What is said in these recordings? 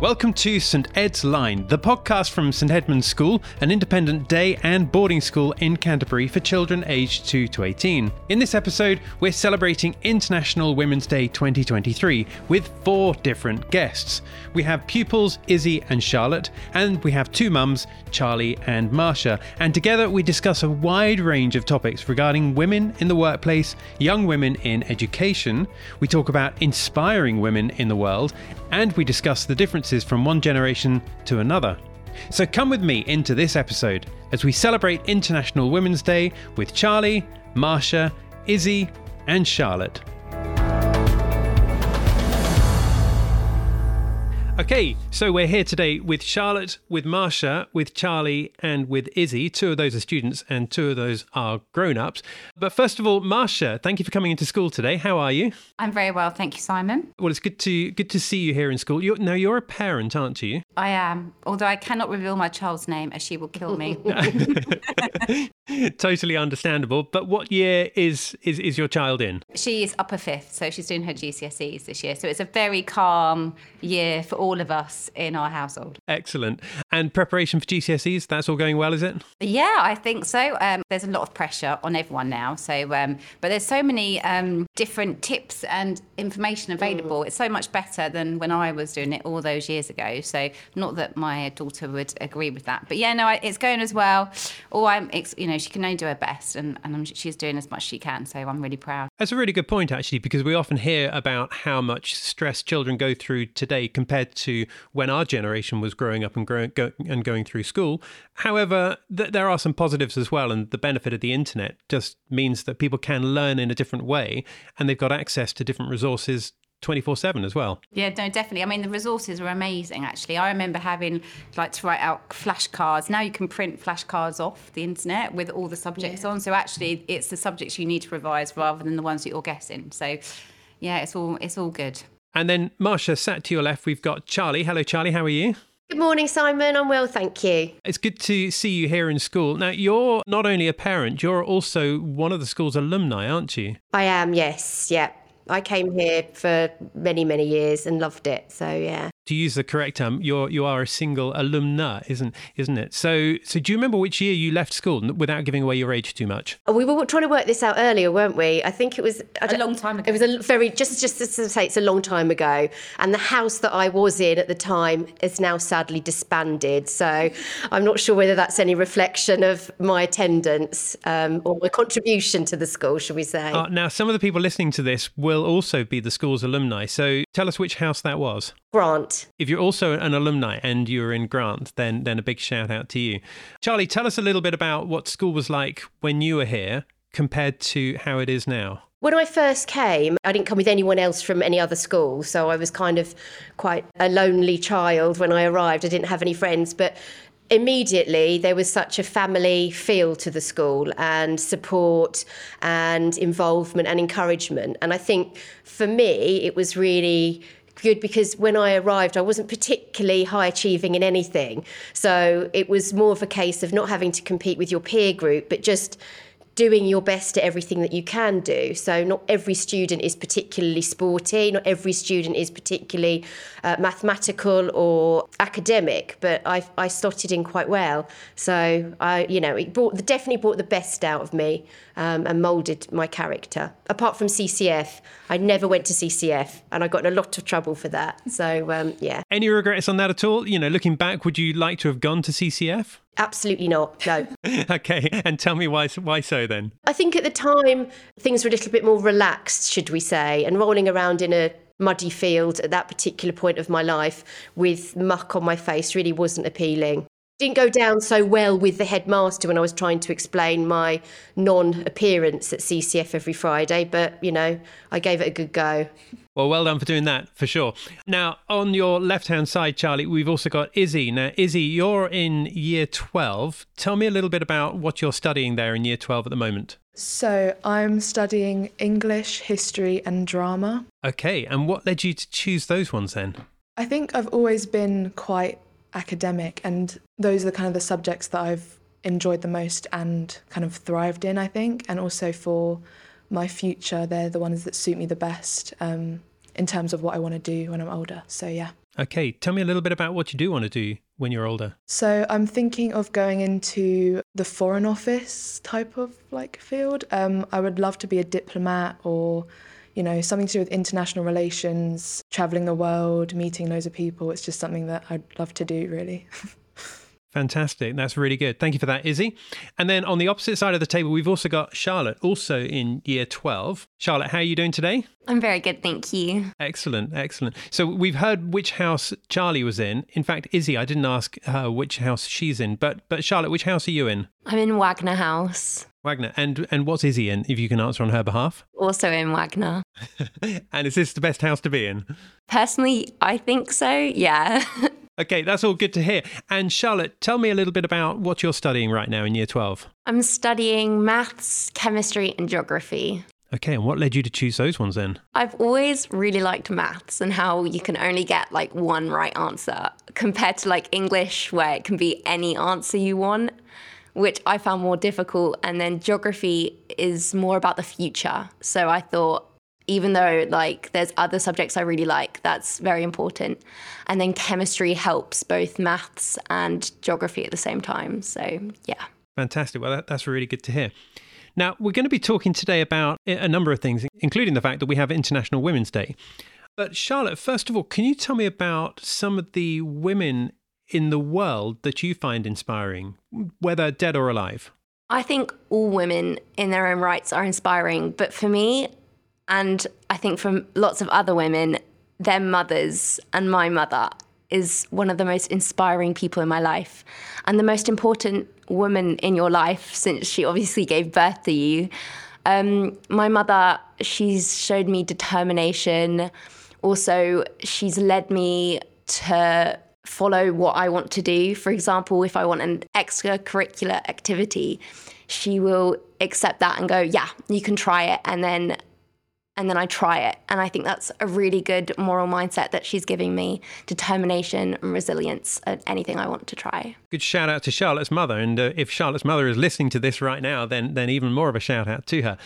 Welcome to St Ed's Line, the podcast from St Edmund's School, an independent day and boarding school in Canterbury for children aged 2 to 18. In this episode, we're celebrating International Women's Day 2023 with four different guests. We have pupils Issy and Charlotte, and we have two mums, Charley and Marsha, and together we discuss a wide range of topics regarding women in the workplace, young women in education, we talk about inspiring women in the world, and we discuss the from one generation to another. So come with me into this episode as we celebrate International Women's Day with Charley, Marsha, Issy, and Charlotte. Okay, so we're here today with Charlotte, with Marsha, with Charley, and with Issy. Two of those are students, and two of those are grown ups. But first of all, Marsha, thank you for coming into school today. How are you? I'm very well, thank you, Simon. Well, it's good to good to see you here in school. You're, now you're a parent, aren't you? I am, although I cannot reveal my child's name as she will kill me. totally understandable. But what year is, is is your child in? she is upper fifth, so she's doing her GCSEs this year. So it's a very calm year for all of us in our household. Excellent. And preparation for GCSEs, that's all going well, is it? Yeah, I think so. Um, there's a lot of pressure on everyone now. So, um, but there's so many um, different tips and information available. It's so much better than when I was doing it all those years ago. So, not that my daughter would agree with that, but yeah, no, I- it's going as well. Or I'm, you know, she can only do her best, and, and she's doing as much as she can. So I'm really proud. That's a really good point, actually, because we often hear about how much stress children go through today compared to when our generation was growing up and, grow, go, and going through school. However, th- there are some positives as well, and the benefit of the internet just means that people can learn in a different way and they've got access to different resources 24 7 as well. Yeah, no, definitely. I mean, the resources are amazing, actually. I remember having like to write out flashcards. Now you can print flashcards off the internet with all the subjects on. So actually, it's the subjects you need to revise rather than the ones that you're guessing. So, yeah, it's all it's all good. And then, Marsha, sat to your left, we've got Charley. Hello, Charley, how are you? Good morning, Simon. I'm well, thank you. It's good to see you here in school. Now, you're not only a parent, you're also one of the school's alumni, aren't you? I am, yes, yeah. I came here for many, many years and loved it. So, yeah. To use the correct term, you're you are a single alumna, isn't isn't it? So, so do you remember which year you left school without giving away your age too much? Oh, We were trying to work this out earlier, weren't we? I think it was a long time ago. It was a very just just to say it's a long time ago, and the house that I was in at the time is now sadly disbanded. So I'm not sure whether that's any reflection of my attendance um, or my contribution to the school, shall we say? Uh, now, some of the people listening to this will also be the school's alumni. So, tell us which house that was. Grant. If you're also an alumni and you're in Grant, then then a big shout out to you. Charley, tell us a little bit about what school was like when you were here compared to how it is now. When I first came, I didn't come with anyone else from any other school, so I was kind of quite a lonely child when I arrived. I didn't have any friends, but immediately there was such a family feel to the school and support and involvement and encouragement. And I think for me, it was really good because when I arrived, I wasn't particularly high achieving in anything. So it was more of a case of not having to compete with your peer group, but just doing your best at everything that you can do. So not every student is particularly sporty, not every student is particularly uh, mathematical or academic, but I, I slotted in quite well. So I, you know, it brought definitely brought the best out of me um, and moulded my character. Apart from CCF, I never went to CCF, and I got in a lot of trouble for that. So um, yeah, Any regrets on that at all? You know, looking back, would you like to have gone to CCF? Absolutely not. No. okay, and tell me why why so then. I think at the time things were a little bit more relaxed, should we say, and rolling around in a muddy field at that particular point of my life with muck on my face really wasn't appealing. Didn't go down so well with the headmaster when I was trying to explain my non appearance at CCF every Friday, but you know, I gave it a good go. Well, well done for doing that, for sure. Now, on your left hand side, Charley, we've also got Issy. Now, Issy, you're in year 12. Tell me a little bit about what you're studying there in year 12 at the moment. So I'm studying English, history, and drama. Okay, and what led you to choose those ones then? I think I've always been quite academic, and those are the kind of the subjects that I've enjoyed the most and kind of thrived in, I think. And also for my future, they're the ones that suit me the best um, in terms of what I want to do when I'm older. So, yeah. Okay, tell me a little bit about what you do want to do when you're older. So I'm thinking of going into the foreign office type of like field. Um, I would love to be a diplomat or, you know, something to do with international relations, traveling the world, meeting loads of people. It's just something that I'd love to do, really. Fantastic. That's really good. Thank you for that, Issy. And then on the opposite side of the table, we've also got Charlotte, also in year 12. Charlotte, how are you doing today? I'm very good, thank you. Excellent, excellent. So we've heard which house Charley was in. In fact, Issy, I didn't ask her which house she's in, but but Charlotte, which house are you in? I'm in Wagner House. Wagner. And and what's Issy in, if you can answer on her behalf? Also in Wagner. and is this the best house to be in? Personally, I think so, yeah. Okay, that's all good to hear. And Charlotte, tell me a little bit about what you're studying right now in year 12. I'm studying maths, chemistry, and geography. Okay, and what led you to choose those ones then? I've always really liked maths and how you can only get like one right answer compared to like English, where it can be any answer you want, which I found more difficult. And then geography is more about the future. So I thought even though like there's other subjects I really like, that's very important. And then chemistry helps both maths and geography at the same time. So yeah. Fantastic. Well, that, that's really good to hear. Now, we're going to be talking today about a number of things, including the fact that we have International Women's Day. But Charlotte, first of all, can you tell me about some of the women in the world that you find inspiring, whether dead or alive? I think all women in their own rights are inspiring. But for me, and I think from lots of other women, their mothers and my mother is one of the most inspiring people in my life and the most important woman in your life since she obviously gave birth to you. Um, my mother, she's showed me determination. Also, she's led me to follow what I want to do. For example, if I want an extracurricular activity, she will accept that and go, Yeah, you can try it. And then and then I try it. And I think that's a really good moral mindset that she's giving me determination and resilience at anything I want to try. Good shout out to Charlotte's mother. And uh, if Charlotte's mother is listening to this right now, then, then even more of a shout out to her.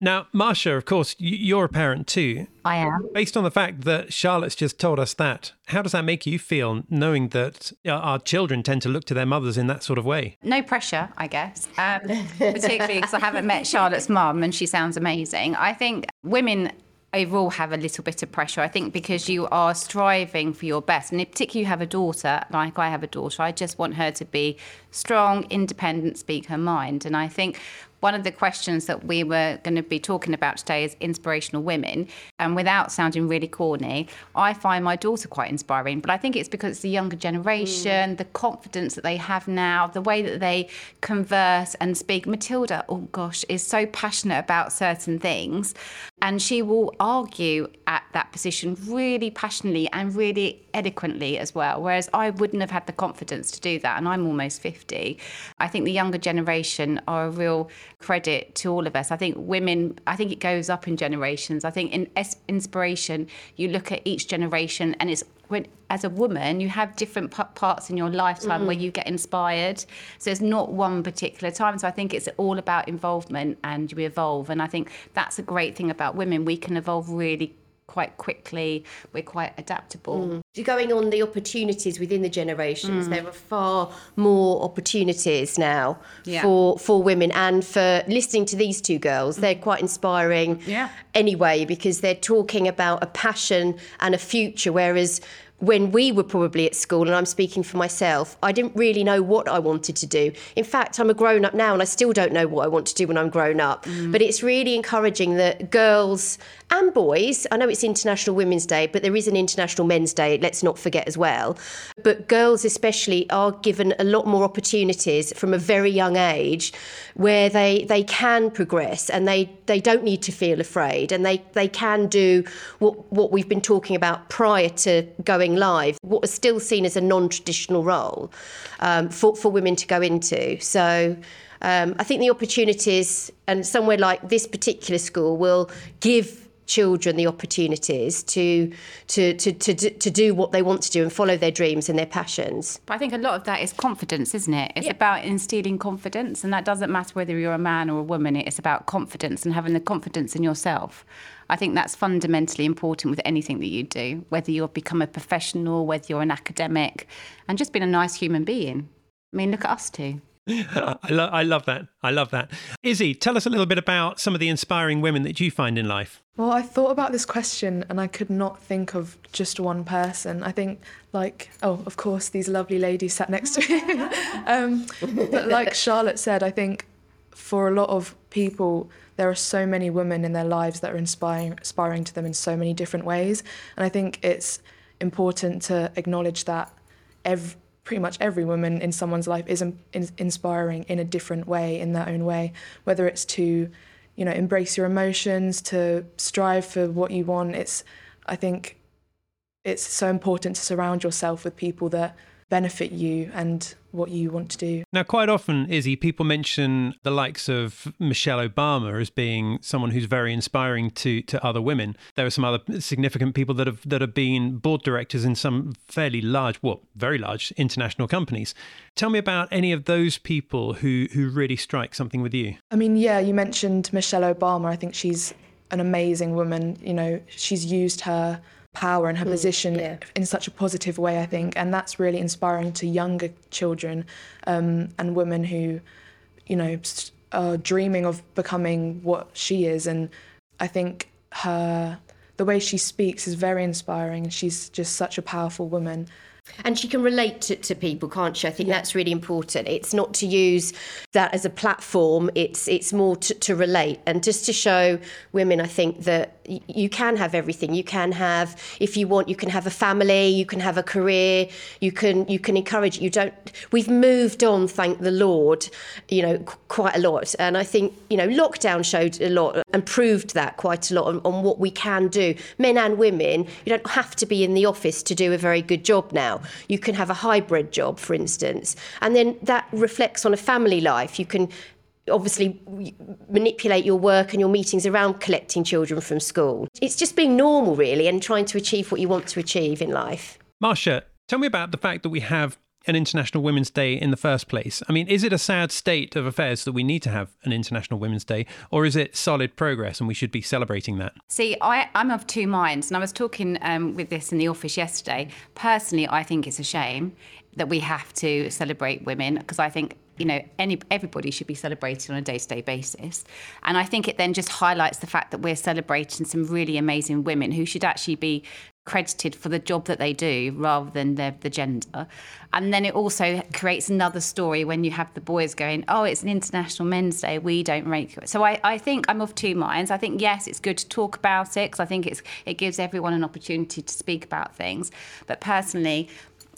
Now, Marsha, of course, you're a parent too. I am. Based on the fact that Charlotte's just told us that, how does that make you feel knowing that our children tend to look to their mothers in that sort of way? No pressure, I guess, um, particularly because I haven't met Charlotte's mum and she sounds amazing. I think women overall have a little bit of pressure. I think because you are striving for your best, and particularly you have a daughter, like I have a daughter, I just want her to be strong, independent, speak her mind. And I think one of the questions that we were going to be talking about today is inspirational women. And without sounding really corny, I find my daughter quite inspiring. But I think it's because it's the younger generation, mm. the confidence that they have now, the way that they converse and speak. Matilda, oh gosh, is so passionate about certain things. And she will argue at that position really passionately and really eloquently as well. Whereas I wouldn't have had the confidence to do that. And I'm almost 50. I think the younger generation are a real credit to all of us. I think women, I think it goes up in generations. I think in inspiration, you look at each generation and it's when as a woman you have different p- parts in your lifetime mm. where you get inspired so it's not one particular time so i think it's all about involvement and you evolve and i think that's a great thing about women we can evolve really quite quickly. We're quite adaptable. Mm. Going on the opportunities within the generations, mm. there are far more opportunities now yeah. for for women and for listening to these two girls. They're quite inspiring yeah. anyway because they're talking about a passion and a future, whereas when we were probably at school, and I'm speaking for myself, I didn't really know what I wanted to do. In fact, I'm a grown up now and I still don't know what I want to do when I'm grown up. Mm. But it's really encouraging that girls and boys, I know it's International Women's Day, but there is an International Men's Day, let's not forget as well. But girls, especially, are given a lot more opportunities from a very young age where they, they can progress and they, they don't need to feel afraid and they, they can do what, what we've been talking about prior to going live, what is still seen as a non traditional role um, for, for women to go into. So um, I think the opportunities and somewhere like this particular school will give children the opportunities to, to, to, to, to do what they want to do and follow their dreams and their passions. But I think a lot of that is confidence, isn't it? It's Yeah. about instilling confidence, and that doesn't matter whether you're a man or a woman. It's about confidence and having the confidence in yourself. I think that's fundamentally important with anything that you do, whether you've become a professional, whether you're an academic, and just being a nice human being. I mean, look at us two. I, lo- I love that. I love that. Issy, tell us a little bit about some of the inspiring women that you find in life. Well, I thought about this question and I could not think of just one person. I think, like, oh, of course, these lovely ladies sat next to me. um, but like Charlotte said, I think for a lot of people, there are so many women in their lives that are inspiring, inspiring to them in so many different ways. And I think it's important to acknowledge that ev- pretty much every woman in someone's life is in, in, inspiring in a different way, in their own way, whether it's to you know embrace your emotions to strive for what you want it's i think it's so important to surround yourself with people that benefit you and what you want to do Now, quite often, Issy, people mention the likes of Michelle Obama as being someone who's very inspiring to to other women. There are some other significant people that have that have been board directors in some fairly large, well, very large international companies. Tell me about any of those people who who really strike something with you. i mean yeah you mentioned michelle obama i think she's an amazing woman you know she's used her power and her position yeah. in such a positive way i think. And that's really inspiring to younger children um, and women who you know are dreaming of becoming what she is. And i think her the way she speaks is very inspiring. And she's just such a powerful woman And she can relate to, to people, can't she? I think that's really important. It's not to use that as a platform. It's it's more to, to relate and just to show women. I think that y- you can have everything. You can have, if you want, you can have a family. You can have a career. You can you can encourage. You don't. We've moved on, thank the Lord. You know, qu- quite a lot. And I think you know, lockdown showed a lot and proved that quite a lot on, on what we can do, men and women. You don't have to be in the office to do a very good job now. You can have a hybrid job, for instance, and then that reflects on a family life. You can obviously manipulate your work and your meetings around collecting children from school. It's just being normal, really, and trying to achieve what you want to achieve in life. Marsha, tell me about the fact that we have an International Women's Day in the first place. I mean, is it a sad state of affairs that we need to have an International Women's Day, or is it solid progress and we should be celebrating that? See, I, I'm of two minds, and I was talking um, with this in the office yesterday. Personally, I think it's a shame that we have to celebrate women because I think you know any everybody should be celebrated on a day-to-day basis, and I think it then just highlights the fact that we're celebrating some really amazing women who should actually be credited for the job that they do rather than the, the gender. And then it also creates another story when you have the boys going, oh, it's an International Men's Day, we don't rate it. So I, I think I'm of two minds. I think, yes, it's good to talk about it because I think it's, it gives everyone an opportunity to speak about things. But personally,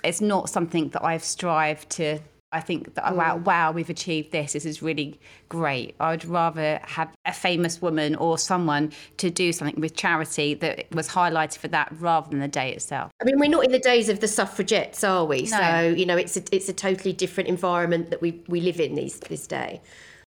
it's not something that I've strived to. I think that, oh, wow, mm. wow, we've achieved this. This is really great. I would rather have a famous woman or someone to do something with charity that was highlighted for that rather than the day itself. I mean, we're not in the days of the suffragettes, are we? No. So you know, it's a, it's a totally different environment that we, we live in these this day.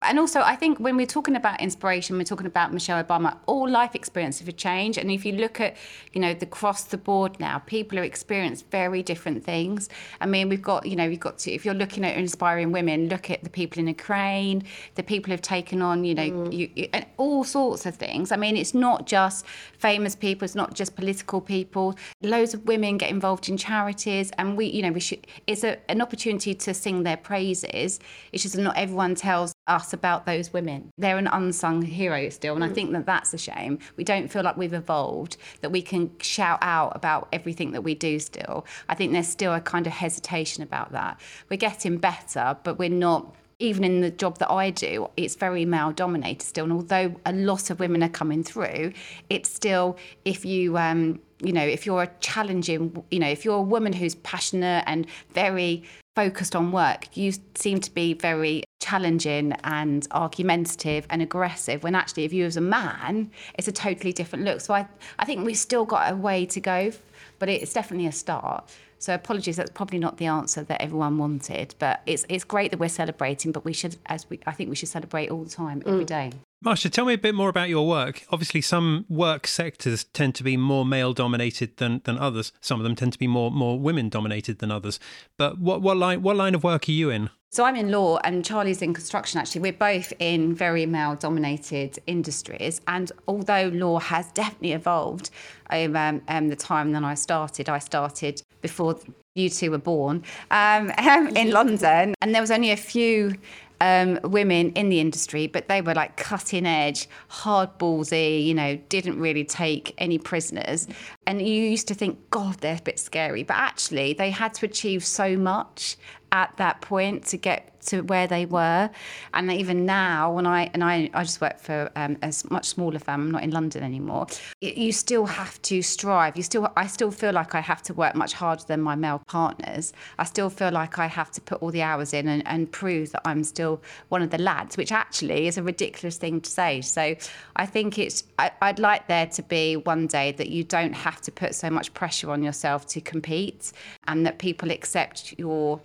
And also, I think when we're talking about inspiration, we're talking about Michelle Obama. All life experiences have changed, and if you look at, you know, the cross the board now, people are experiencing very different things. I mean, we've got, you know, we've got to. If you're looking at inspiring women, look at the people in Ukraine, the people who've taken on, you know, mm. you, you, and all sorts of things. I mean, it's not just famous people, it's not just political people. Loads of women get involved in charities, and we, you know, we should. It's a, an opportunity to sing their praises. It's just not everyone tells us about those women. They're an unsung hero still, and I think that that's a shame. We don't feel like we've evolved, that we can shout out about everything that we do still. I think there's still a kind of hesitation about that. We're getting better, but we're not. Even in the job that I do, it's very male dominated still. And although a lot of women are coming through, it's still, if you, um, you know, if you're a challenging, you know, if you're a woman who's passionate and very focused on work, you seem to be very challenging and argumentative and aggressive when actually if you as a man it's a totally different look. So i i think we've still got a way to go but it's definitely a start so apologies that's probably not the answer that everyone wanted but it's it's great that we're celebrating but we should as we i think we should celebrate all the time every day Marsha, tell me a bit more about your work. Obviously, some work sectors tend to be more male dominated than, than others. Some of them tend to be more more women dominated than others. But what, what line what line of work are you in? So I'm in law and Charley's in construction actually. We're both in very male dominated industries. And although law has definitely evolved over um, um, the time that I started, I started before you two were born um, in London. And there was only a few um, women in the industry, but they were like cutting edge, hard ballsy, you know, didn't really take any prisoners. And you used to think, God, they're a bit scary. But actually, they had to achieve so much at that point to get to where they were. And even now, when I and I, I just work for um, a much smaller firm. I'm not in London anymore. It, you still have to strive. You still, I still feel like I have to work much harder than my male partners. I still feel like I have to put all the hours in and, and prove that I'm still one of the lads, which actually is a ridiculous thing to say. So I think it's. I, I'd like there to be one day that you don't have to put so much pressure on yourself to compete, and that people accept your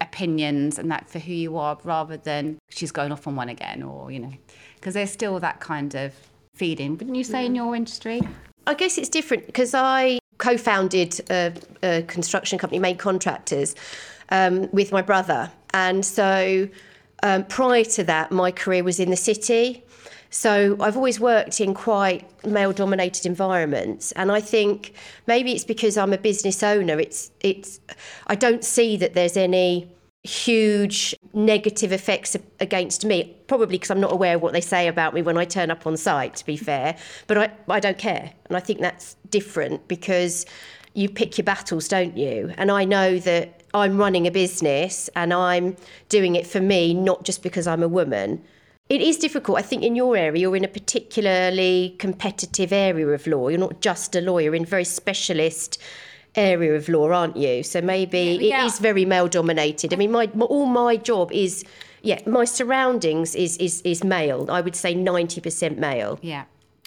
opinions and that for who you are rather than she's going off on one again or you know because there's still that kind of feeling wouldn't you say in your industry? I guess it's different because I co-founded a, a construction company, Main Contractors, um, with my brother, and so um, prior to that, my career was in the city. So I've always worked in quite male-dominated environments, and I think maybe it's because I'm a business owner. It's it's I don't see that there's any huge negative effects against me probably because I'm not aware of what they say about me when I turn up on site to be fair but I I don't care and I think that's different because you pick your battles don't you and I know that I'm running a business and I'm doing it for me not just because I'm a woman it is difficult. I think in your area, you're in a particularly competitive area of law. You're not just a lawyer, you're in a very specialist area of law, aren't you? So maybe Yeah. it is very male dominated. I mean, my, my all my job is, yeah, my surroundings is is is male. I would say ninety percent male. Yeah.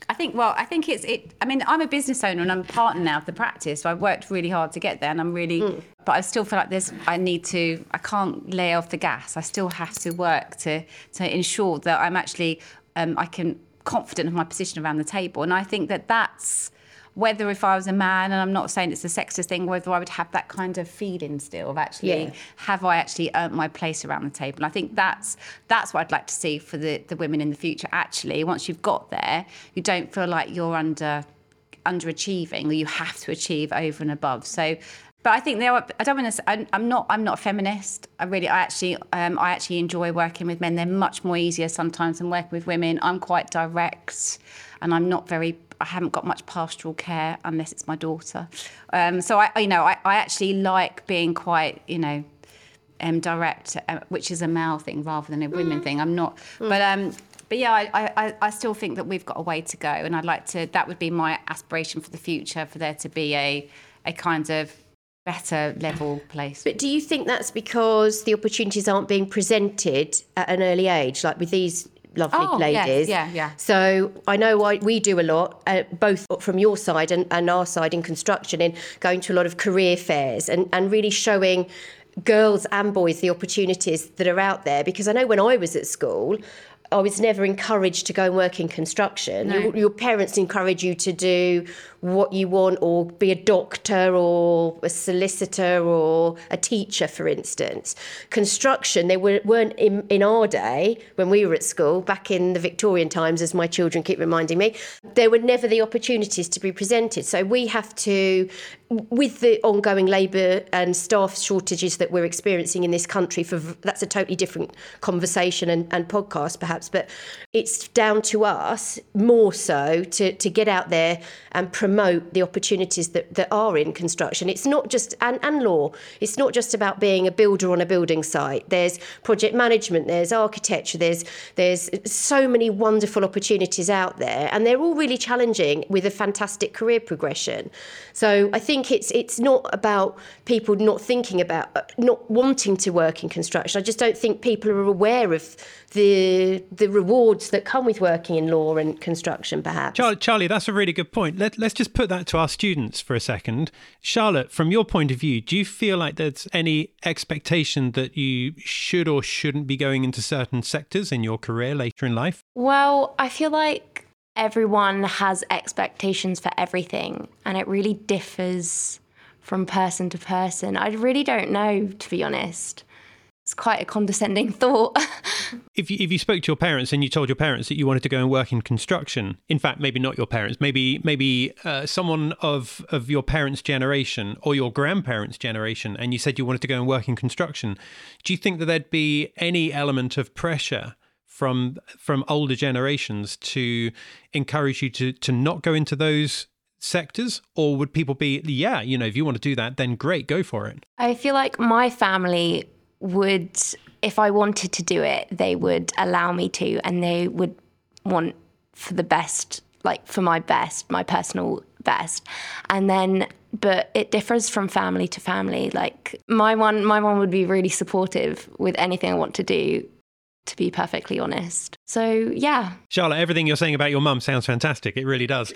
I think, well, I think it's, it. I mean, I'm a business owner and I'm a partner now of the practice. So I've worked really hard to get there and I'm really, but I still feel like there's, I need to, I can't lay off the gas. I still have to work to, to ensure that I'm actually, um, I can, confident of my position around the table. And I think that that's, whether if I was a man, and I'm not saying it's a sexist thing, whether I would have that kind of feeling still of actually, Yeah. have I actually earned my place around the table? And I think that's that's what I'd like to see for the, the women in the future. Actually, once you've got there, you don't feel like you're under underachieving or you have to achieve over and above. So. But I think there are. I don't want to. I'm, I'm not. I'm not a feminist. I really. I actually. Um, I actually enjoy working with men. They're much more easier sometimes than working with women. I'm quite direct, and I'm not very. I haven't got much pastoral care unless it's my daughter. Um, so I, you know, I, I actually like being quite, you know, um, direct, uh, which is a male thing rather than a women thing. I'm not, but um, but yeah, I, I, I still think that we've got a way to go, and I'd like to. That would be my aspiration for the future, for there to be a a kind of better level place. But do you think that's because the opportunities aren't being presented at an early age, like with these lovely Oh, yes, ladies? yeah, yeah. So I know I, we do a lot, uh, both from your side and, and our side in construction, in going to a lot of career fairs and, and really showing girls and boys the opportunities that are out there. Because I know when I was at school, Oh, I was never encouraged to go and work in construction. No. Your, your parents encourage you to do what you want or be a doctor or a solicitor or a teacher, for instance. Construction, they were, weren't in, in our day when we were at school, back in the Victorian times, as my children keep reminding me, there were never the opportunities to be presented. So we have to, with the ongoing labour and staff shortages that we're experiencing in this country, for that's a totally different conversation and, and podcast perhaps, but it's down to us more so to, to get out there and promote the opportunities that, that are in construction. It's not just, and, and law, it's not just about being a builder on a building site. There's project management, there's architecture, there's, there's so many wonderful opportunities out there, and they're all really challenging with a fantastic career progression. So I think think it's it's not about people not thinking about uh, not wanting to work in construction. I just don't think people are aware of the the rewards that come with working in law and construction. Perhaps. Charley, Charley that's a really good point. Let, let's just put that to our students for a second. Charlotte, from your point of view, do you feel like there's any expectation that you should or shouldn't be going into certain sectors in your career later in life? Well, I feel like everyone has expectations for everything, and it really differs from person to person. I really don't know, to be honest. It's quite a condescending thought. if you, if you spoke to your parents and you told your parents that you wanted to go and work in construction, in fact, maybe not your parents, maybe maybe uh, someone of of your parents' generation or your grandparents' generation, and you said you wanted to go and work in construction, do you think that there'd be any element of pressure from from older generations to encourage you to to not go into those sectors? Or would people be yeah you know if you want to do that then great go for it i feel like my family would if i wanted to do it they would allow me to and they would want for the best like for my best my personal best. And then but it differs from family to family. Like my one my one would be really supportive with anything i want to do to be perfectly honest. So, yeah. Charlotte, everything you're saying about your mum sounds fantastic. It really does.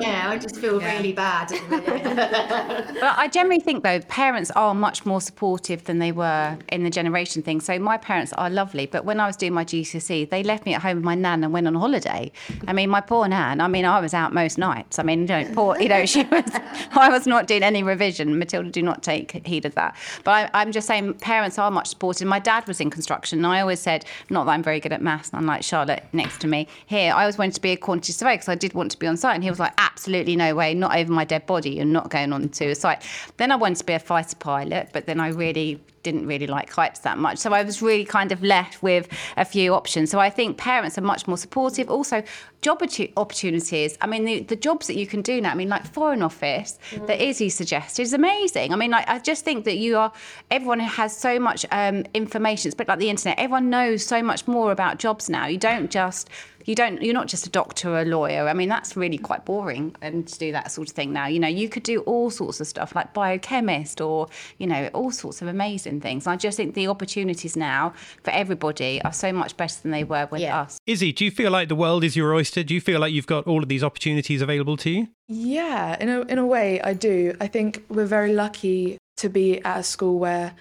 yeah, I just feel yeah. really bad but I generally think, though, parents are much more supportive than they were in the generation thing. So, my parents are lovely. But when I was doing my GCSE, they left me at home with my nan and went on holiday. I mean, my poor nan, I mean, I was out most nights. I mean, you know, poor, you know, she was, I was not doing any revision. Matilda, do not take heed of that. But I, I'm just saying, parents are much supportive. My dad was in construction, and I always said, not that I'm very good at maths, unlike Charlotte next to me here. I always wanted to be a quantity surveyor because I did want to be on site. And he was like, absolutely no way, not over my dead body. You're not going on to a site. Then I wanted to be a fighter pilot, but then I really didn't really like heights that much. So I was really kind of left with a few options. So I think parents are much more supportive. Also, job opportunities. I mean, the, the jobs that you can do now, I mean, like Foreign Office mm. that Issy suggested is amazing. I mean, like, I just think that you are, everyone has so much um, information. It's a bit like the internet. Everyone knows so much more about jobs now. You don't just you don't you're not just a doctor or a lawyer. I mean that's really quite boring and to do that sort of thing now. You know you could do all sorts of stuff like biochemist or you know all sorts of amazing things. I just think the opportunities now for everybody are so much better than they were with yeah. us. Issy do you feel like the world is your oyster? Do you feel like you've got all of these opportunities available to you? Yeah in a, in a way i do. I think we're very lucky to be at a school where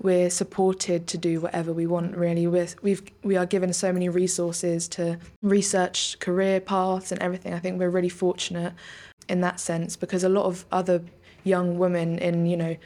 we're supported to do whatever we want really. We're, we've we are given so many resources to research career paths and everything. I think we're really fortunate in that sense because a lot of other young women in you know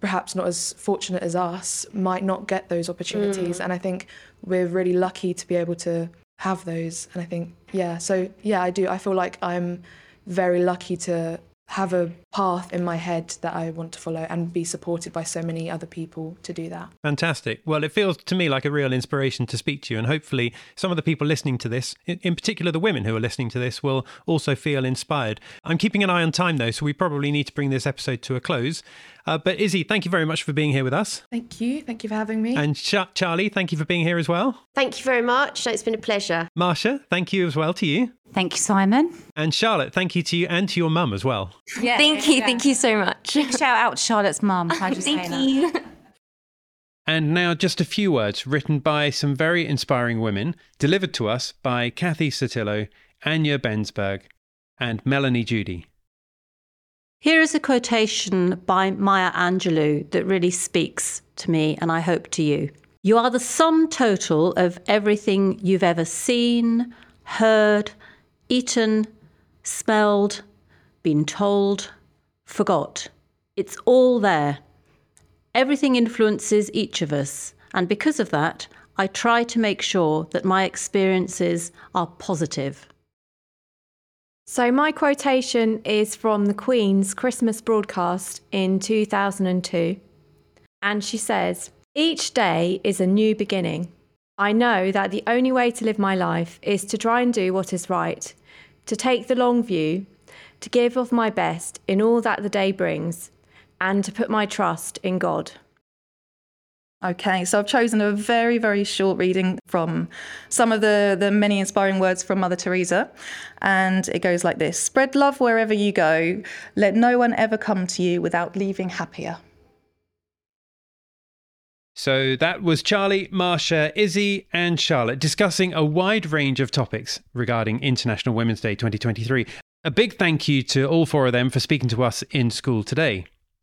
perhaps not as fortunate as us might not get those opportunities. Mm. and i think we're really lucky to be able to have those. And i think yeah so yeah i do. I feel like i'm very lucky to have a path in my head that I want to follow and be supported by so many other people to do that. Fantastic. Well, it feels to me like a real inspiration to speak to you. And hopefully, some of the people listening to this, in particular the women who are listening to this, will also feel inspired. I'm keeping an eye on time though, so we probably need to bring this episode to a close. Uh, but Issy, thank you very much for being here with us. Thank you. Thank you for having me. And Ch- Charley, thank you for being here as well. Thank you very much. It's been a pleasure. Marsha, thank you as well to you. Thank you, Simon. And Charlotte, thank you to you and to your mum as well. Yeah, thank you. Yeah. Thank you so much. Shout out to Charlotte's mum. Thank you. And now, just a few words written by some very inspiring women, delivered to us by Kathy Sotillo, Anya Bensberg, and Melanie Judy. Here is a quotation by Maya Angelou that really speaks to me and I hope to you. You are the sum total of everything you've ever seen, heard, eaten, smelled, been told, forgot. It's all there. Everything influences each of us, and because of that, I try to make sure that my experiences are positive. So, my quotation is from the Queen's Christmas broadcast in 2002. And she says, Each day is a new beginning. I know that the only way to live my life is to try and do what is right, to take the long view, to give of my best in all that the day brings, and to put my trust in God. Okay, so I've chosen a very, very short reading from some of the, the many inspiring words from Mother Teresa. And it goes like this Spread love wherever you go. Let no one ever come to you without leaving happier. So that was Charley, Marsha, Issy, and Charlotte discussing a wide range of topics regarding International Women's Day 2023. A big thank you to all four of them for speaking to us in school today.